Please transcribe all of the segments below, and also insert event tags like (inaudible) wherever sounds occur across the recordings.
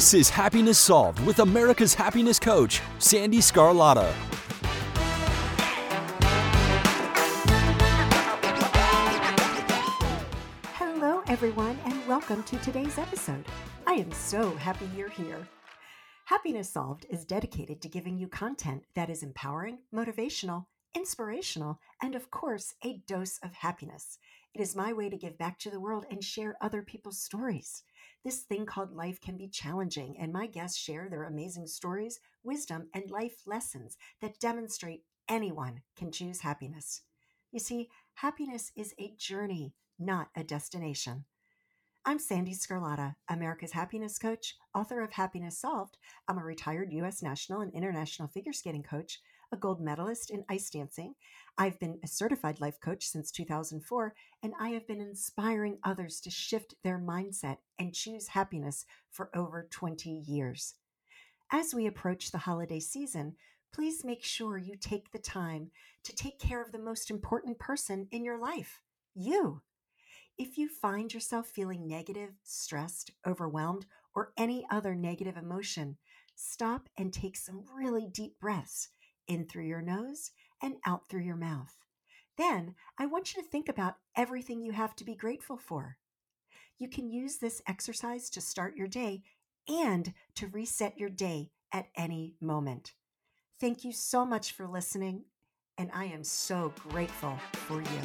This is Happiness Solved with America's happiness coach, Sandee Sgarlata. Hello, everyone, and welcome to today's episode. I am so happy you're here. Happiness Solved is dedicated to giving you content that is empowering, motivational, inspirational, and of course, a dose of happiness. It is my way to give back to the world and share other people's stories. This thing called life can be challenging, and my guests share their amazing stories, wisdom, and life lessons that demonstrate anyone can choose happiness. You see, happiness is a journey, not a destination. I'm Sandee Sgarlata, America's happiness coach, author of Happiness Solved. I'm a retired U.S. national and international figure skating coach, a gold medalist in ice dancing. I've been a certified life coach since 2004, and I have been inspiring others to shift their mindset and choose happiness for over 20 years. As we approach the holiday season, please make sure you take the time to take care of the most important person in your life you. If you find yourself feeling negative, stressed, overwhelmed, or any other negative emotion, stop and take some really deep breaths in through your nose and out through your mouth. Then I want you to think about everything you have to be grateful for. You can use this exercise to start your day and to reset your day at any moment. Thank you so much for listening, and I am so grateful for you.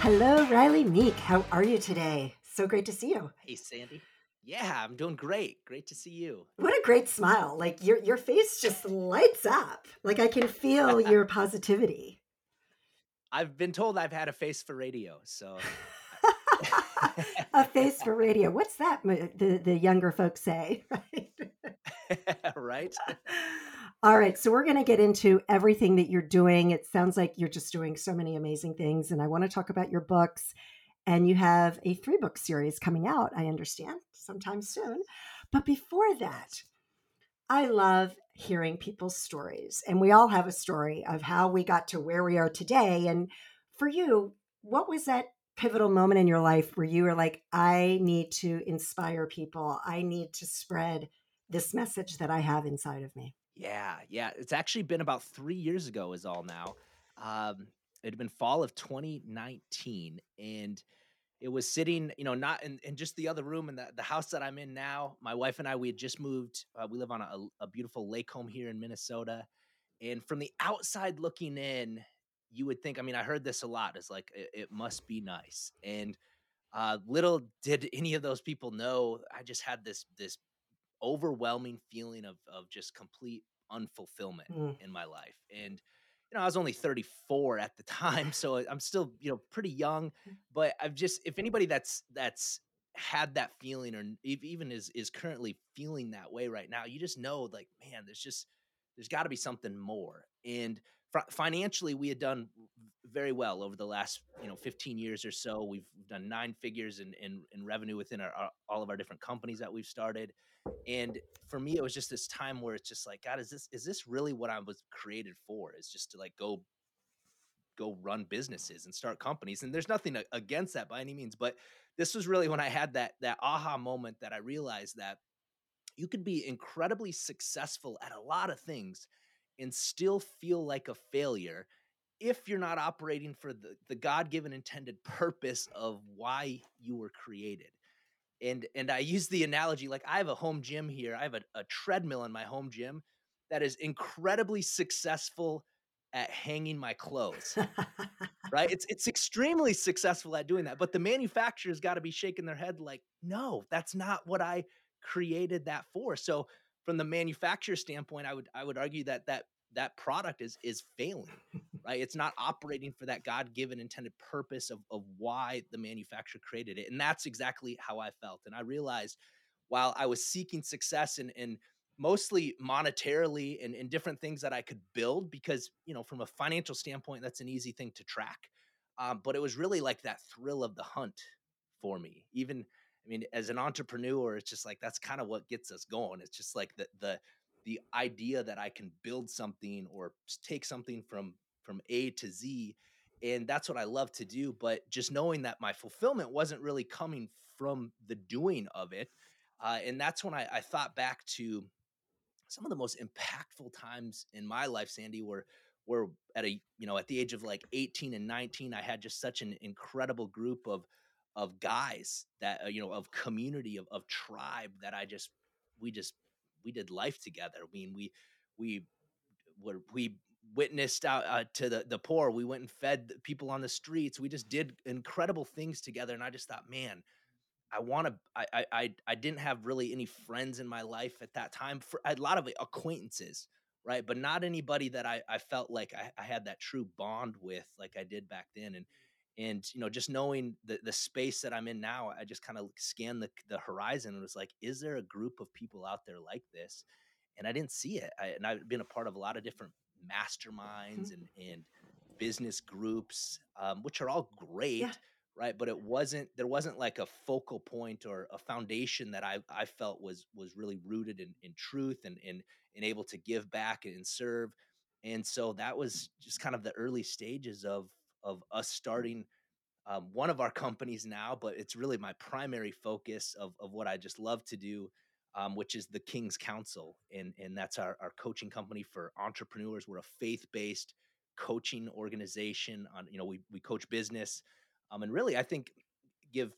Hello, Rylee Meek. How are you today? So great to see you. Hey, Sandee. Yeah, I'm doing great. Great to see you. What a great smile. Like your your face just lights up. Like I can feel (laughs) your positivity. I've been told I've had a face for radio, so (laughs) a face for radio. What's that? The the younger folks say, (laughs) right? right. All right, so we're going to get into everything that you're doing. It sounds like you're just doing so many amazing things, and I want to talk about your books. And you have a three book series coming out, I understand, sometime soon. But before that, I love hearing people's stories. And we all have a story of how we got to where we are today. And for you, what was that pivotal moment in your life where you were like, I need to inspire people? I need to spread this message that I have inside of me? Yeah, yeah. It's actually been about three years ago, is all now. Um, it had been fall of 2019, and it was sitting, you know, not in, in just the other room in the, the house that I'm in now. My wife and I, we had just moved. Uh, we live on a, a beautiful lake home here in Minnesota. And from the outside looking in, you would think, I mean, I heard this a lot. It's like, it, it must be nice. And uh, little did any of those people know, I just had this, this overwhelming feeling of of just complete unfulfillment mm. in my life. And you know, I was only 34 at the time, (laughs) so I'm still, you know, pretty young, mm. but I've just if anybody that's that's had that feeling or even is is currently feeling that way right now, you just know like, man, there's just there's got to be something more. And financially we had done very well over the last you know 15 years or so. We've done nine figures in in, in revenue within our, our, all of our different companies that we've started. And for me it was just this time where it's just like god is this is this really what i was created for? Is just to like go go run businesses and start companies. And there's nothing against that by any means but this was really when i had that that aha moment that i realized that you could be incredibly successful at a lot of things and still feel like a failure if you're not operating for the, the god-given intended purpose of why you were created and and i use the analogy like i have a home gym here i have a, a treadmill in my home gym that is incredibly successful at hanging my clothes right (laughs) it's it's extremely successful at doing that but the manufacturer's got to be shaking their head like no that's not what i created that for. So from the manufacturer standpoint, I would I would argue that that that product is is failing, (laughs) right? It's not operating for that God given intended purpose of of why the manufacturer created it, and that's exactly how I felt. And I realized while I was seeking success and and mostly monetarily and, and different things that I could build because you know from a financial standpoint that's an easy thing to track um, but it was really like that thrill of the hunt for me even I mean as an entrepreneur it's just like that's kind of what gets us going. It's just like the the the idea that I can build something or take something from from A to Z and that's what I love to do but just knowing that my fulfillment wasn't really coming from the doing of it uh, and that's when I, I thought back to some of the most impactful times in my life, Sandee, were were at a you know at the age of like 18 and 19 i had just such an incredible group of of guys that uh, you know of community of, of tribe that i just we just we did life together i mean we we were we witnessed out uh, to the the poor we went and fed people on the streets we just did incredible things together and i just thought man I want to. I, I I didn't have really any friends in my life at that time. For a lot of acquaintances, right, but not anybody that I I felt like I, I had that true bond with, like I did back then. And and you know, just knowing the the space that I'm in now, I just kind of scanned the the horizon and was like, is there a group of people out there like this? And I didn't see it. I, and I've been a part of a lot of different masterminds mm-hmm. and and business groups, um, which are all great. Yeah right but it wasn't there wasn't like a focal point or a foundation that i i felt was was really rooted in in truth and and, and able to give back and serve and so that was just kind of the early stages of of us starting um, one of our companies now but it's really my primary focus of, of what i just love to do um, which is the king's council and and that's our, our coaching company for entrepreneurs. We're a faith-based coaching organization on you know we, we coach business um, and really, I think give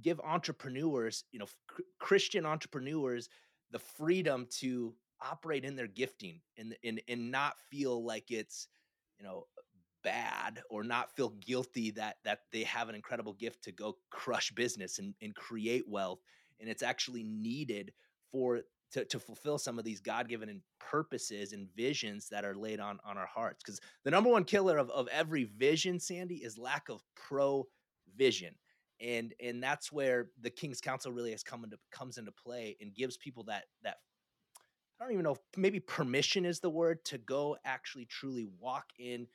give entrepreneurs, you know, cr- Christian entrepreneurs, the freedom to operate in their gifting and and and not feel like it's you know bad or not feel guilty that that they have an incredible gift to go crush business and, and create wealth and it's actually needed for to, to fulfill some of these god-given purposes and visions that are laid on on our hearts. Because the number one killer of, of every vision Sandee is lack of provision and and that's where the king's council really has come into comes into play and gives people that that i don't even know if maybe permission is the word to go actually truly walk in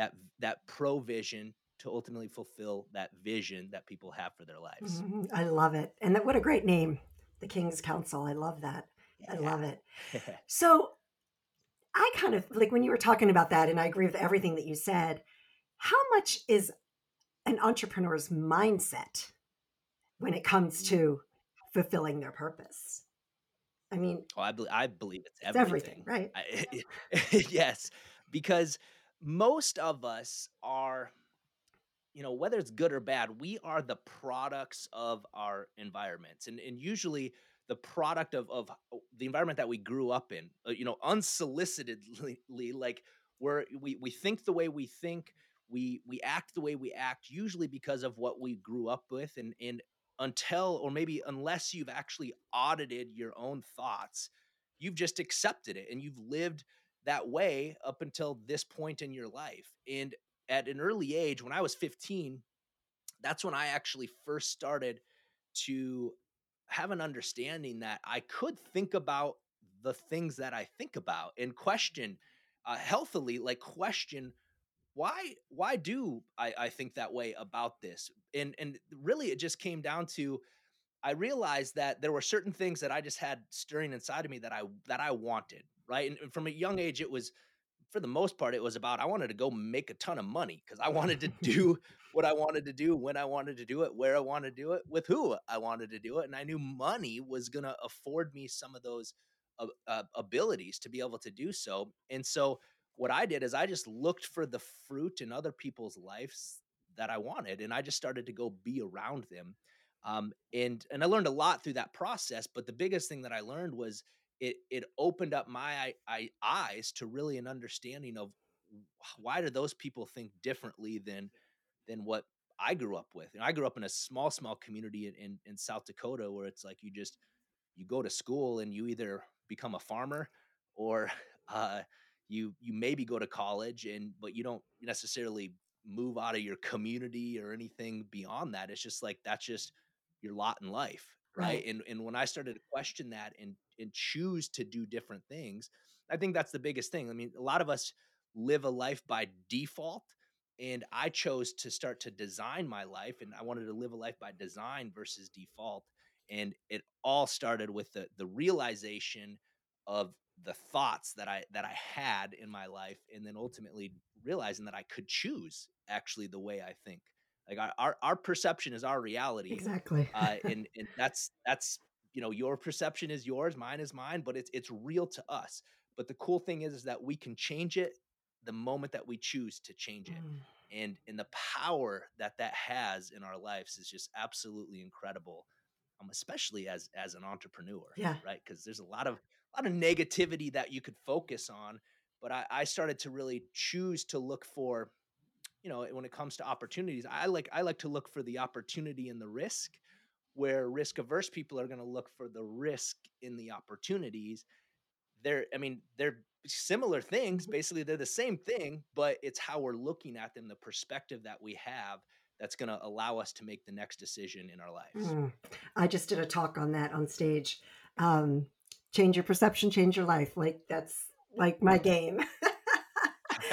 that that provision to ultimately fulfill that vision that people have for their lives mm-hmm. i love it and that what a great name the King's Council. I love that. Yeah. I love it. (laughs) so I kind of like when you were talking about that, and I agree with everything that you said. How much is an entrepreneur's mindset when it comes mm. to fulfilling their purpose? I mean, oh, I, be- I believe it's everything, it's everything right? I, (laughs) yes, because most of us are you know whether it's good or bad we are the products of our environments and and usually the product of of the environment that we grew up in uh, you know unsolicitedly (laughs) like where we we think the way we think we we act the way we act usually because of what we grew up with and and until or maybe unless you've actually audited your own thoughts you've just accepted it and you've lived that way up until this point in your life and at an early age, when I was 15, that's when I actually first started to have an understanding that I could think about the things that I think about and question uh, healthily, like question why why do I, I think that way about this? And and really it just came down to I realized that there were certain things that I just had stirring inside of me that I that I wanted, right? And, from a young age, it was for the most part, it was about I wanted to go make a ton of money because I wanted to (laughs) do what I wanted to do when I wanted to do it, where I wanted to do it, with who I wanted to do it. And I knew money was going to afford me some of those uh, uh, abilities to be able to do so. And so, what I did is I just looked for the fruit in other people's lives that I wanted, and I just started to go be around them. Um, and and I learned a lot through that process. But the biggest thing that I learned was it it opened up my I, eyes to really an understanding of why do those people think differently than than what I grew up with. And I grew up in a small small community in, in, in South Dakota where it's like you just you go to school and you either become a farmer or (laughs) uh, you you maybe go to college and but you don't necessarily move out of your community or anything beyond that. It's just like that's just your lot in life, right? And and when I started to question that and and choose to do different things, I think that's the biggest thing. I mean, a lot of us live a life by default and I chose to start to design my life and I wanted to live a life by design versus default and it all started with the the realization of the thoughts that I that I had in my life and then ultimately realizing that I could choose actually the way I think. Like our our, our perception is our reality. Exactly. Uh (laughs) and and that's that's you know your perception is yours, mine is mine, but it's it's real to us. But the cool thing is is that we can change it the moment that we choose to change it. Mm, And and the power that that has in our lives is just absolutely incredible. Um, especially as as an entrepreneur, Yeah. right? Because there's a lot of a lot of negativity that you could focus on, but I, I started to really choose to look for, you know, when it comes to opportunities, I like I like to look for the opportunity and the risk, where risk averse people are going to look for the risk in the opportunities. They're, I mean, they're similar things. Mhm. Basically, they're the same thing, but it's how we're looking at them, the perspective that we have that's going to allow us to make the next decision in our lives. mm. I just did a talk on that on stage. Um, change your perception, change your life. Like that's like my game. (laughs)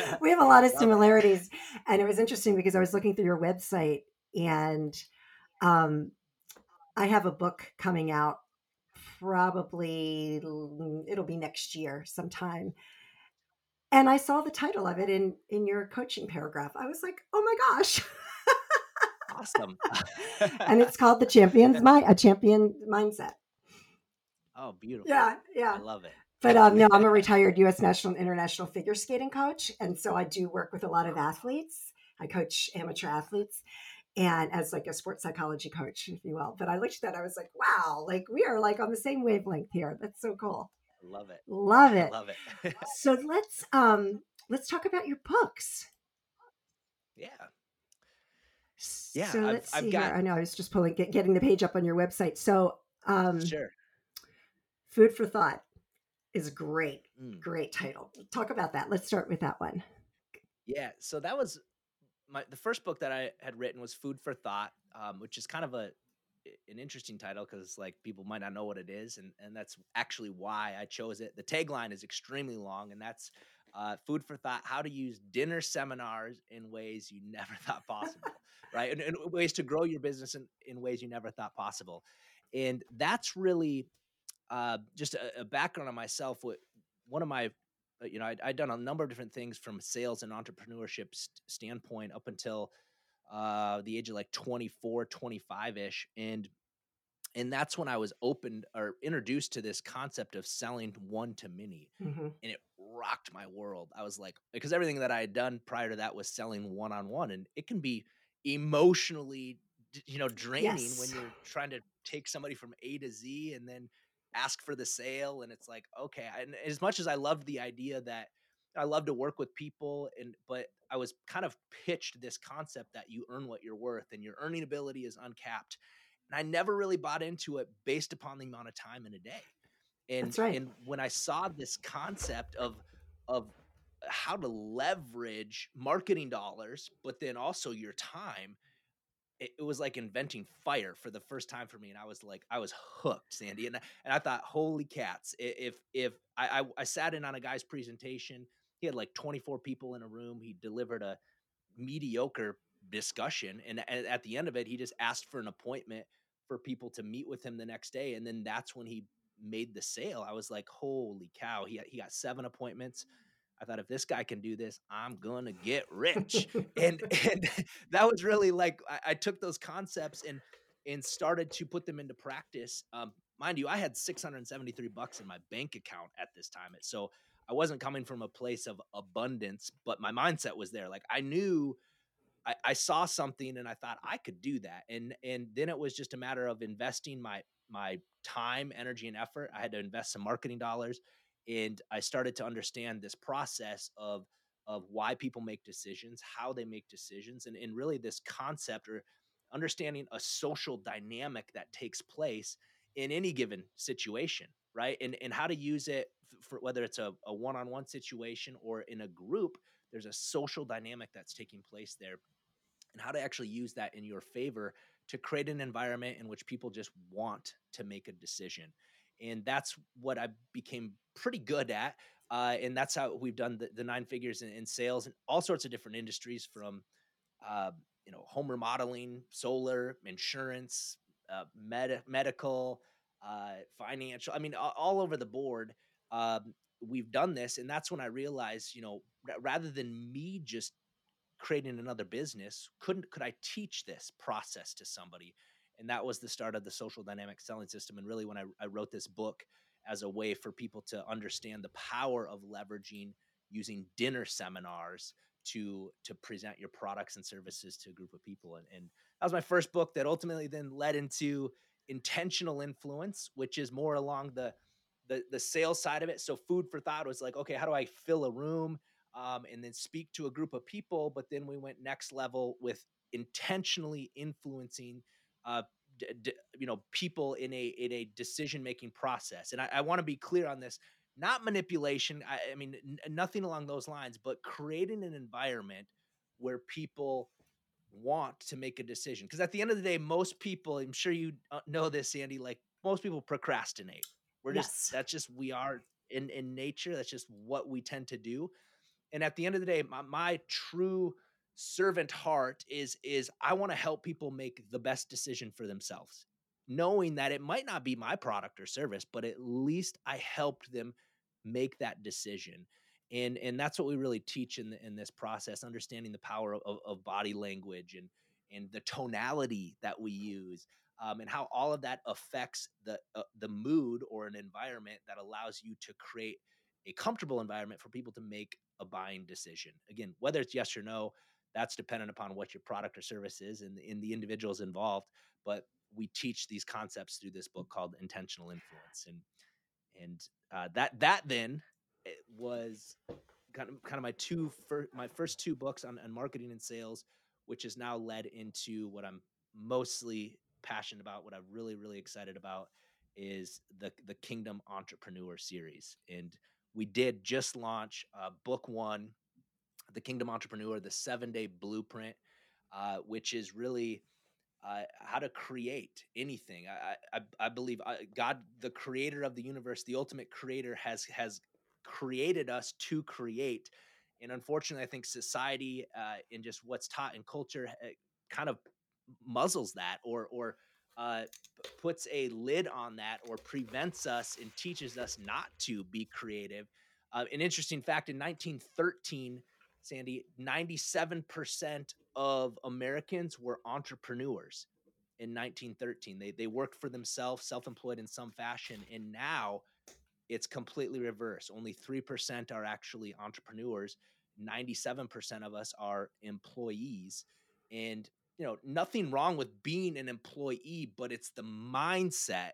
(laughs) we have a lot of similarities, and it was interesting because I was looking through your website, and um, I have a book coming out. Probably it'll be next year sometime. And I saw the title of it in in your coaching paragraph. I was like, "Oh my gosh!" Awesome. (laughs) and it's called the Champions (laughs) Mind, a Champion Mindset. oh, beautiful. Yeah, yeah. I love it. But um, no, I'm a retired U.S. national and international figure skating coach, and so I do work with a lot of athletes. I coach amateur athletes, and as like a sports psychology coach, if you will. But I looked at that, I was like, wow, like we are like on the same wavelength here. That's so cool. Love it. Love it. love it. (laughs) So let's um let's talk about your books. yeah. Yeah, So I've- let's I've see got- here. I know I was just pulling get, getting the page up on your website. So um Sure. Food for Thought is great. Mm. Great title. Talk about that. Let's start with that one. Yeah. So that was my the first book that I had written was Food for Thought, um, which is kind of a an interesting title because like people might not know what it is, and and that's actually why I chose it. The tagline is extremely long, and that's uh, Food for Thought: How to Use Dinner Seminars in Ways You Never (laughs) Thought Possible, right? And, and ways to grow your business in, in ways you never thought possible, and that's really uh, just a, a background on myself. What one of my uh, you know, I'd, I'd done a number of different things from sales and entrepreneurship st- standpoint up until uh, the age of like 24, 25 ish. And, and that's when I was opened or introduced to this concept of selling one to many. Mhm. And it rocked my world. I was like, because everything that I had done prior to that was selling one on one. And it can be emotionally, you know, draining when you're trying to take somebody from A to Z and then ask for the sale and it's like okay and as much as i loved the idea that i love to work with people and but i was kind of pitched this concept that you earn what you're worth and your earning ability is uncapped and i never really bought into it based upon the amount of time in a day and That's right. and when i saw this concept of of how to leverage marketing dollars but then also your time it, it was like inventing fire for the first time for me and i was like i was hooked Sandee and, I- and i thought holy cats if if I, I i sat in on a guy's presentation he had like 24 people in a room he delivered a mediocre discussion and at the end of it he just asked for an appointment for people to meet with him the next day and then that's when he made the sale. I was like holy cow he, he got seven appointments i thought if this guy can do this i'm gonna get rich (laughs) and (laughs) and that was really like I, I took those concepts and and started to put them into practice um, mind you i had 673 bucks in my bank account at this time so i wasn't coming from a place of abundance but my mindset was there like i knew I, I saw something and I thought I could do that. And and then it was just a matter of investing my my time, energy, and effort. I had to invest some marketing dollars. And I started to understand this process of of why people make decisions, how they make decisions, and, and really this concept or understanding a social dynamic that takes place in any given situation, right? And and how to use it for whether it's a, a one-on-one situation or in a group, there's a social dynamic that's taking place there. And how to actually use that in your favor to create an environment in which people just want to make a decision. And that's what I became pretty good at. Uh, and that's how we've done the, the nine figures in, in, sales and all sorts of different industries from, uh, you know, home remodeling, solar, insurance, uh, med- medical, uh, financial. I mean, all, all over the board. Um, we've done this, and that's when I realized, you know, r- rather than me just creating another business, couldn't could I teach this process to somebody? And that was the start of the social dynamic selling system. And really, when I, I wrote this book as a way for people to understand the power of leveraging using dinner seminars to to present your products and services to a group of people and, and that was my first book that ultimately then led into intentional influence which is more along the the the sales side of it so food for thought was like okay how do i fill a room um, and then speak to a group of people but then we went next level with intentionally influencing uh, d- d- you know people in a in a decision making process and i, I want to be clear on this not manipulation. I, I mean, n- nothing along those lines, but creating an environment where people want to make a decision. Because at the end of the day, most people, I'm sure you uh, know this, Sandee, like most people procrastinate. We're just, that's just, we are in, in nature. That's just what we tend to do. And at the end of the day, my, my true servant heart is, is I want to help people make the best decision for themselves knowing that it might not be my product or service, but at least I helped them make that decision. And and that's what we really teach in the, in this process, understanding the power of, of body language and and the tonality that we use, um, and how all of that affects the uh, the mood or an environment that allows you to create a comfortable environment for people to make a buying decision. Again, whether it's yes or no, that's dependent upon what your product or service is and in the individuals involved. But we teach these concepts through this book called Intentional Influence, and and uh, that that then was kind of kind of my two fir- my first two books on, on marketing and sales, which has now led into what I'm mostly passionate about. What I'm really really excited about is the the Kingdom Entrepreneur series, and we did just launch uh, book one, the Kingdom Entrepreneur, the seven day blueprint, uh, which is really uh, how to create anything. I, I, I believe uh, God, the creator of the universe, the ultimate creator, has has created us to create. And unfortunately, I think society uh, and just what's taught in culture uh, kind of muzzles that or or uh, puts a lid on that or prevents us and teaches us not to be creative. Uh, an interesting fact in 1913 Sandee, 97% of Americans were entrepreneurs in 1913. They, they worked for themselves, self employed in some fashion. And now it's completely reversed. Only 3% are actually entrepreneurs. 97% of us are employees. And, you know, nothing wrong with being an employee, but it's the mindset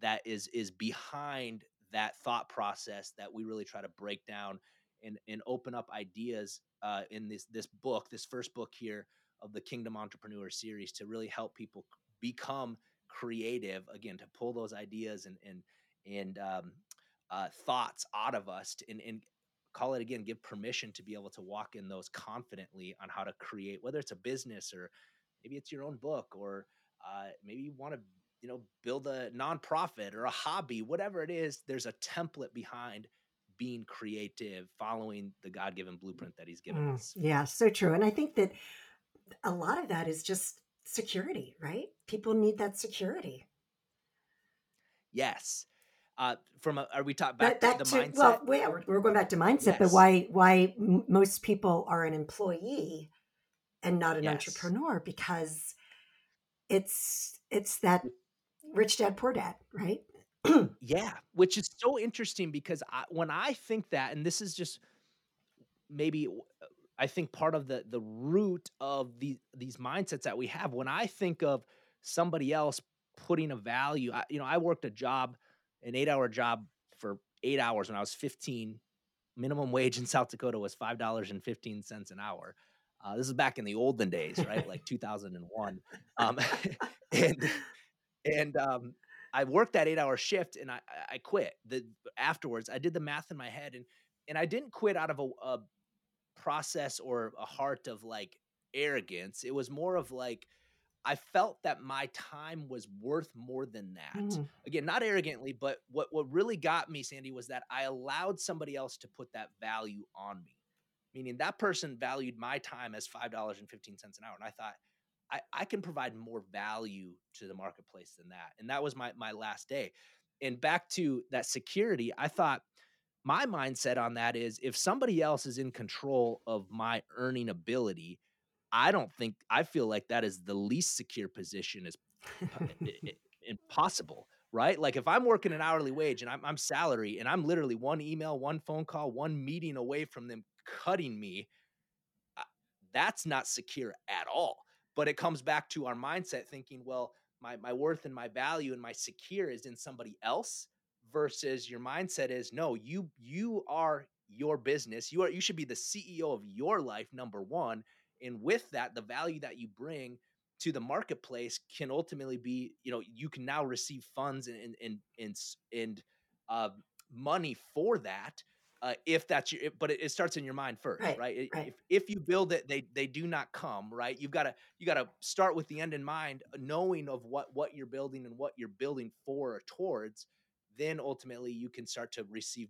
that is is behind that thought process that we really try to break down and and open up ideas uh, in this this book, this first book here of the Kingdom Entrepreneur series, to really help people become creative again, to pull those ideas and and and um, uh, thoughts out of us, to, and, and call it again, give permission to be able to walk in those confidently on how to create, whether it's a business or maybe it's your own book or uh, maybe you want to you know build a nonprofit or a hobby whatever it is there's a template behind being creative, following the God given blueprint that He's given mm, us. Yeah, so true. And I think that a lot of that is just security, right? People need that security. Yes. Uh, from a, are we talking back, back to the to, mindset? Well, yeah, we're, we're going back to mindset, yes. but why why most people are an employee and not an yes. entrepreneur because it's it's that rich dad poor dad, right? (clears throat) yeah, which is so interesting because I, when I think that, and this is just maybe I think part of the the root of these these mindsets that we have. When I think of somebody else putting a value, I, you know, I worked a job, an eight hour job for eight hours when I was 15. Minimum wage in South Dakota was five dollars and fifteen cents an hour. Uh, this is back in the olden days, right? like (laughs) 2001. Um, (laughs) and and um, I worked that eight hour shift and I I quit. The afterwards I did the math in my head and and I didn't quit out of a, a process or a heart of like arrogance. It was more of like I felt that my time was worth more than that. Mm. Again, not arrogantly, but what what really got me, Sandee, was that I allowed somebody else to put that value on me. Meaning that person valued my time as five dollars and fifteen cents an hour, and I thought I, I can provide more value to the marketplace than that. And that was my my last day. And back to that security, I thought my mindset on that is if somebody else is in control of my earning ability, I don't think I feel like that is the least secure position is (laughs) impossible, right? Like if I'm working an hourly wage and I'm, I'm salary and I'm literally one email, one phone call, one meeting away from them cutting me, that's not secure at all. But it comes back to our mindset thinking, well, my, my worth and my value and my secure is in somebody else versus your mindset is no, you you are your business. You are you should be the CEO of your life, number one and with that the value that you bring to the marketplace can ultimately be you know you can now receive funds and and and and uh, money for that uh, if that's your but it, it, starts in your mind first right, right? right. If, if you build it they they do not come right you've got to you got to start with the end in mind uh, knowing of what what you're building and what you're building for or towards then ultimately you can start to receive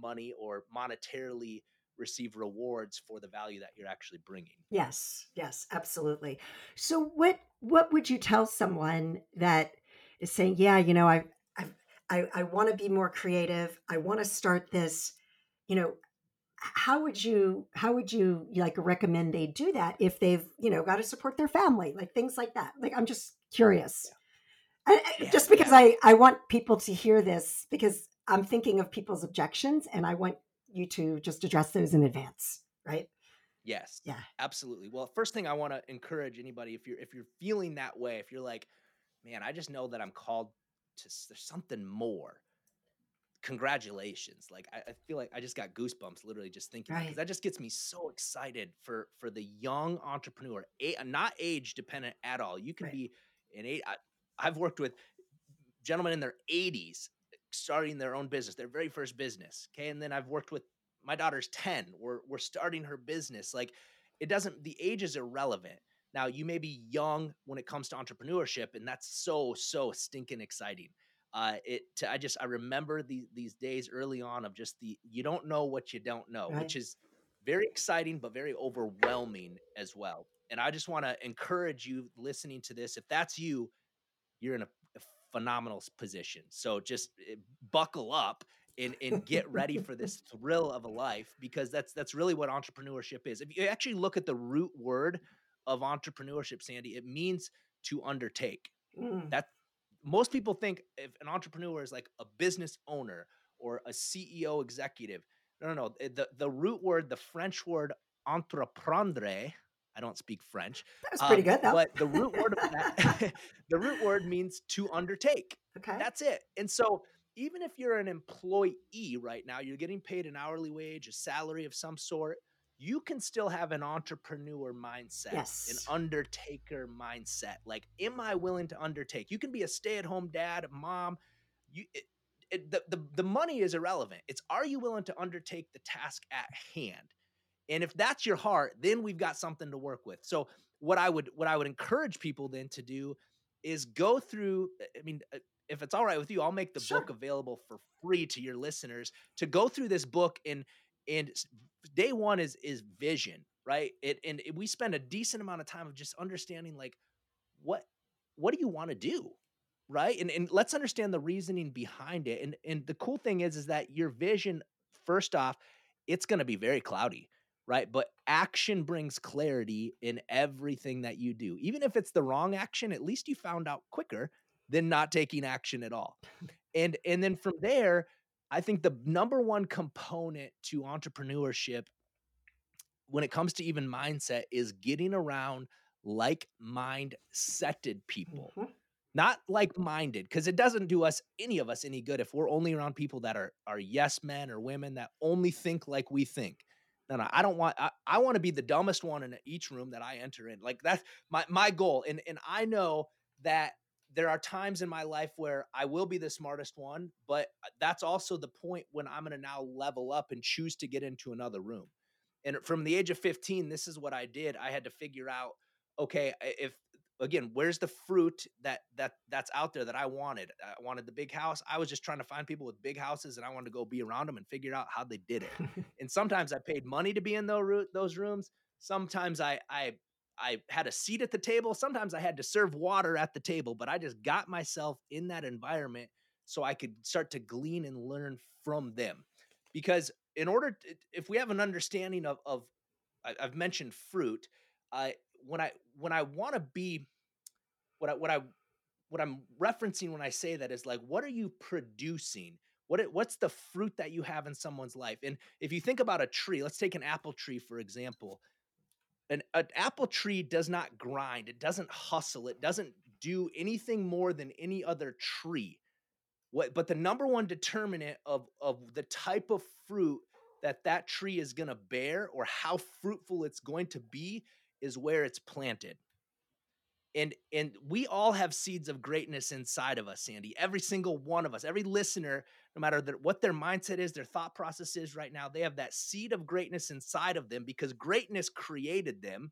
money or monetarily receive rewards for the value that you're actually bringing. Yes, yes, absolutely. So what what would you tell someone that is saying, "Yeah, you know, I I I, I want to be more creative. I want to start this." You know, how would you how would you like recommend they do that if they've you know got to support their family, like things like that? Like I'm just curious. Yeah. I, yeah. Just because I I want people to hear this because I'm thinking of people's objections and I want you to just address those in advance, right? Yes. Yeah. Absolutely. Well, first thing I want to encourage anybody if you're if you're feeling that way, if you're like, man, I just know that I'm called to there's something more. Congratulations. Like I, I feel like I just got goosebumps literally just thinking because that just gets me so excited for for the young entrepreneur, a, uh, not age dependent at all. You can right. be an eight. I, I've worked with gentlemen in their 80s starting their own business, their very first business. Okay. And then I've worked with my daughter's 10. We're we're starting her business. Like it doesn't the age is irrelevant. Now you may be young when it comes to entrepreneurship, and that's so, so stinking exciting. Uh it to, I just I remember these these days early on of just the you don't know what you don't know, right. which is very exciting but very overwhelming as well. And I just want to encourage you listening to this. If that's you, you're in a phenomenal position. So just eh, buckle up and, and get ready for (laughs) this thrill of a life because that's that's really what entrepreneurship is. If you actually look at the root word of entrepreneurship, Sandee, it means to undertake. Mm. That most people think if an entrepreneur is like a business owner or a CEO executive. No, no, no. Eh, the, the root word, the French word entreprendre, I don't speak French. That was pretty um, good, though. But the root word of that, (laughs) (laughs) the root word means to undertake. Okay. That's it. And so even if you're an employee right now, you're getting paid an hourly wage, a salary of some sort, you can still have an entrepreneur mindset, yes. an undertaker mindset. Like, am I willing to undertake? You can be a stay-at-home dad, mom. You, it, it, the, the the money is irrelevant. It's are you willing to undertake the task at hand? And if that's your heart, then we've got something to work with. So what I would what I would encourage people then to do is go through I mean uh, if it's all right with you, I'll make the sure. book available for free to your listeners to go through this book and and day one is is vision, right? It and it, we spend a decent amount of time of just understanding like what what do you want to do? Right? And and let's understand the reasoning behind it. And and the cool thing is is that your vision first off, it's going to be very cloudy right? But action brings clarity in everything that you do. Even if it's the wrong action, at least you found out quicker than not taking action at all. And and then from there, I think the number one component to entrepreneurship when it comes to even mindset is getting around like-mind-setted people. Mm-hmm. Not like-minded because it doesn't do us any of us any good if we're only around people that are are yes men or women that only think like we think no, no, I don't want. I, I want to be the dumbest one in each room that I enter in. Like that's my my goal. And and I know that there are times in my life where I will be the smartest one, but uh, that's also the point when I'm going to now level up and choose to get into another room. And from the age of 15, this is what I did. I had to figure out, okay, if again, where's the fruit that that that's out there that I wanted? I wanted the big house. I was just trying to find people with big houses, and I wanted to go be around them and figure out how they did it. (laughs) and sometimes I paid money to be in those those rooms. Sometimes I I I had a seat at the table. Sometimes I had to serve water at the table, but I just got myself in that environment so I could start to glean and learn from them. Because in order, to, if we have an understanding of, of I've mentioned fruit, uh, when I when I want to be, what I what I what I'm referencing when I say that is like, what are you producing? What it, what's the fruit that you have in someone's life? And if you think about a tree, let's take an apple tree for example an, an apple tree does not grind it doesn't hustle it doesn't do anything more than any other tree. What but the number one determinant of of the type of fruit that that tree is going to bear or how fruitful it's going to be is where it's planted and and we all have seeds of greatness inside of us Sandee every single one of us every listener no matter the, what their mindset is their thought process is right now they have that seed of greatness inside of them because greatness created them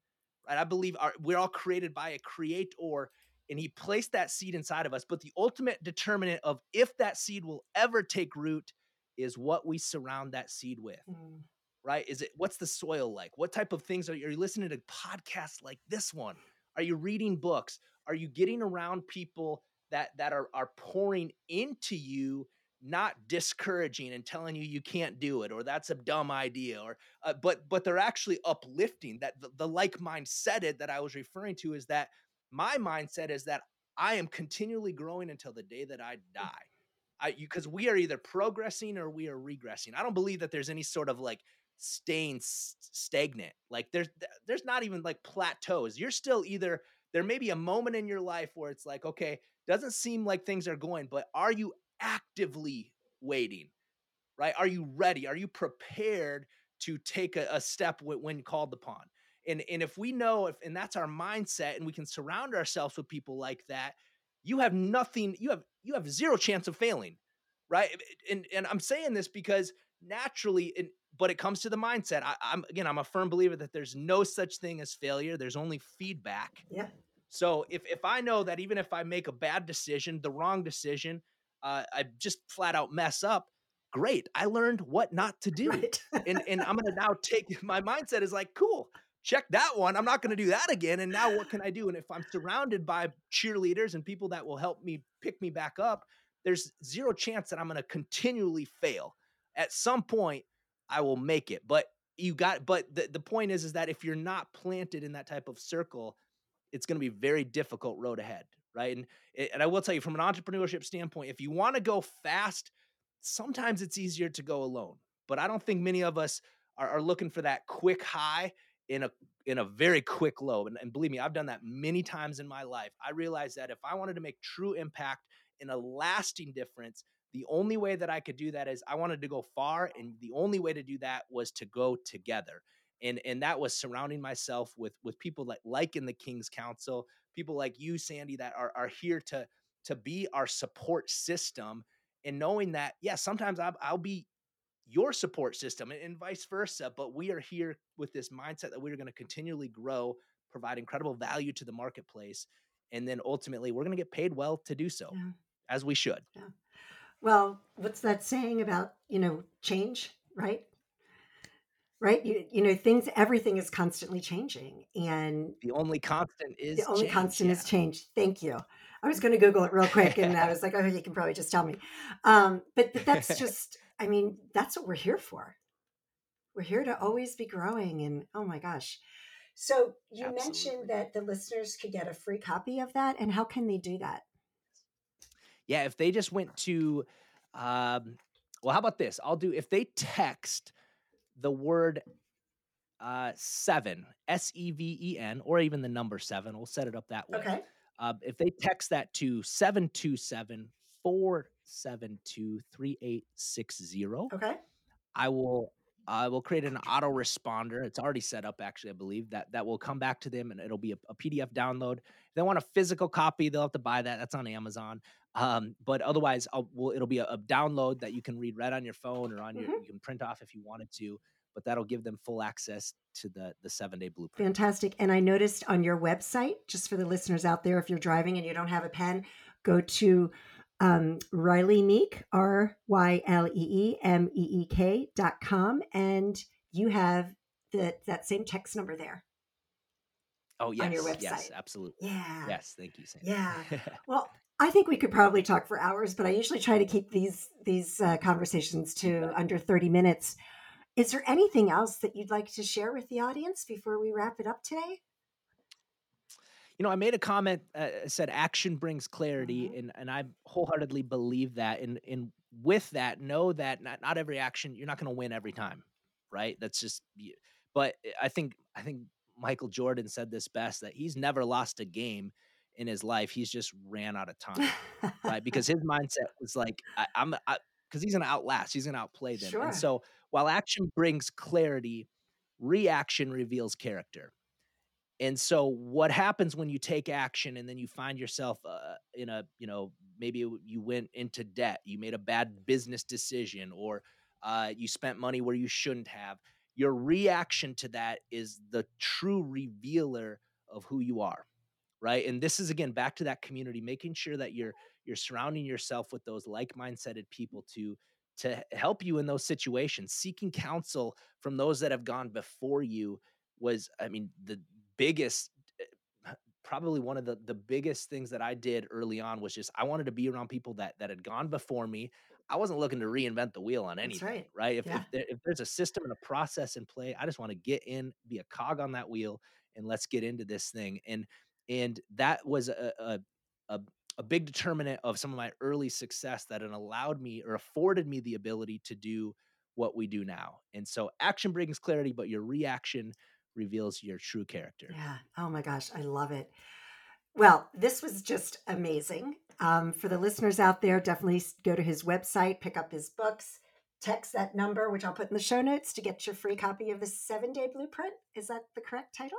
right i believe our, we're all created by a creator and he placed that seed inside of us but the ultimate determinant of if that seed will ever take root is what we surround that seed with mm. right? Is it what's the soil like? What type of things are you, are you listening to podcasts like this one are you reading books? Are you getting around people that that are are pouring into you, not discouraging and telling you you can't do it or that's a dumb idea or uh, but but they're actually uplifting that the, the like mindseted that I was referring to is that my mindset is that I am continually growing until the day that I die. I because we are either progressing or we are regressing. I don't believe that there's any sort of like staying stagnant. Like there's there's not even like plateaus. You're still either there may be a moment in your life where it's like, okay, doesn't seem like things are going, but are you actively waiting? Right? Are you ready? Are you prepared to take a, a step when called upon? And and if we know if and that's our mindset and we can surround ourselves with people like that, you have nothing, you have you have zero chance of failing. Right? And and I'm saying this because naturally and but it comes to the mindset. I, am again, I'm a firm believer that there's no such thing as failure. There's only feedback. Yeah. So if if I know that even if I make a bad decision, the wrong decision, uh, I just flat out mess up. Great, I learned what not to do, right. and and I'm gonna now (laughs) take (laughs) my mindset is like cool. Check that one. I'm not going to do that again. And now what can I do? And if I'm surrounded by cheerleaders and people that will help me pick me back up, there's zero chance that I'm going to continually fail. At some point, I will make it. But you got but the, the point is is that if you're not planted in that type of circle, it's going to be very difficult road ahead, right? And and I will tell you from an entrepreneurship standpoint, if you want to go fast, sometimes it's easier to go alone. But I don't think many of us are, are looking for that quick high in a in a very quick low. And, and believe me, I've done that many times in my life. I realized that if I wanted to make true impact in a lasting difference, the only way that I could do that is I wanted to go far, and the only way to do that was to go together. And, and that was surrounding myself with with people like like in the King's Council, people like you, Sandee, that are are here to to be our support system, and knowing that yeah, sometimes I'll, I'll be your support system and, and vice versa. But we are here with this mindset that we're going to continually grow, provide incredible value to the marketplace, and then ultimately we're going to get paid well to do so, yeah. as we should. Yeah. Well, what's that saying about, you know, change, right? Right? You, you know, things, everything is constantly changing. And the only constant is the only change, constant yeah. is change. Thank you. I was going to Google it real quick and I was like, oh, you can probably just tell me. Um, but, but that's (laughs) just, I mean, that's what we're here for. We're here to always be growing. And oh my gosh. So you Absolutely. mentioned that the listeners could get a free copy of that. And how can they do that? Yeah, if they just went to, um, well, how about this? I'll do if they text the word uh, seven, S E V E N, or even the number seven, we'll set it up that way. Okay. Uh, if they text that to 727 472 3860, okay. I will uh, we'll create an autoresponder. It's already set up, actually, I believe that that will come back to them, and it'll be a, a PDF download. If they want a physical copy, they'll have to buy that. That's on Amazon. Um, but otherwise, I'll, well, it'll be a, a, download that you can read right on your phone or on your. Mm-hmm. You can print off if you wanted to, but that'll give them full access to the the seven day blueprint. Fantastic. And I noticed on your website, just for the listeners out there, if you're driving and you don't have a pen, go to um, Rylee Meek, R Y L E E M E E K dot com, and you have the, that same text number there. Oh, yes. On your website. Yes, absolutely. Yeah. Yes. Thank you, Sam. Yeah. (laughs) well, I think we could probably talk for hours, but I usually try to keep these these uh, conversations to (laughs) under 30 minutes. Is there anything else that you'd like to share with the audience before we wrap it up today? You know, I made a comment uh, said action brings clarity, mm-hmm. and and I wholeheartedly believe that. And and with that, know that not not every action you're not going to win every time, right? That's just. But I think I think Michael Jordan said this best that he's never lost a game in his life. He's just ran out of time, right? (laughs) Because his mindset was like, I, I'm because he's going to outlast, he's going to outplay them. Sure. And so while action brings clarity, reaction reveals character. And so what happens when you take action and then you find yourself uh, in a, you know, maybe you went into debt, you made a bad business decision or uh, you spent money where you shouldn't have. Your reaction to that is the true revealer of who you are. Right. And this is again back to that community, making sure that you're you're surrounding yourself with those like-minded people to to help you in those situations. Seeking counsel from those that have gone before you was, I mean, the biggest eh, probably one of the the biggest things that I did early on was just I wanted to be around people that that had gone before me. I wasn't looking to reinvent the wheel on anything, right. right? If, yeah. if, there, if, there's a system and a process in play, I just want to get in, be a cog on that wheel, and let's get into this thing. And and that was a a, a, a big determinant of some of my early success that it allowed me or afforded me the ability to do what we do now. And so action brings clarity, but your reaction reveals your true character. Yeah. Oh my gosh, I love it. Well, this was just amazing. Um, for the listeners out there, definitely go to his website, pick up his books, text that number, which I'll put in the show notes to get your free copy of the seven day blueprint. Is that the correct title?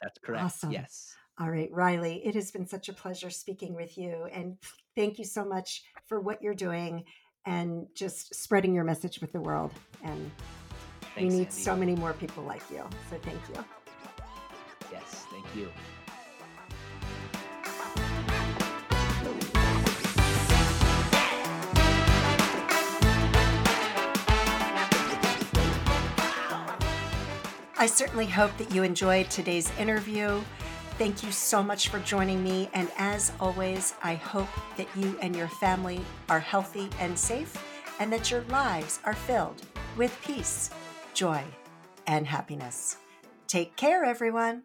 That's correct. Awesome. Yes. All right, Rylee, it has been such a pleasure speaking with you. And thank you so much for what you're doing and just spreading your message with the world. And Thanks, we need Sandee. so many more people like you. So thank you. Yes, thank you. I certainly hope that you enjoyed today's interview. Thank you so much for joining me. And as always, I hope that you and your family are healthy and safe and that your lives are filled with peace joy, and happiness. Take care, everyone.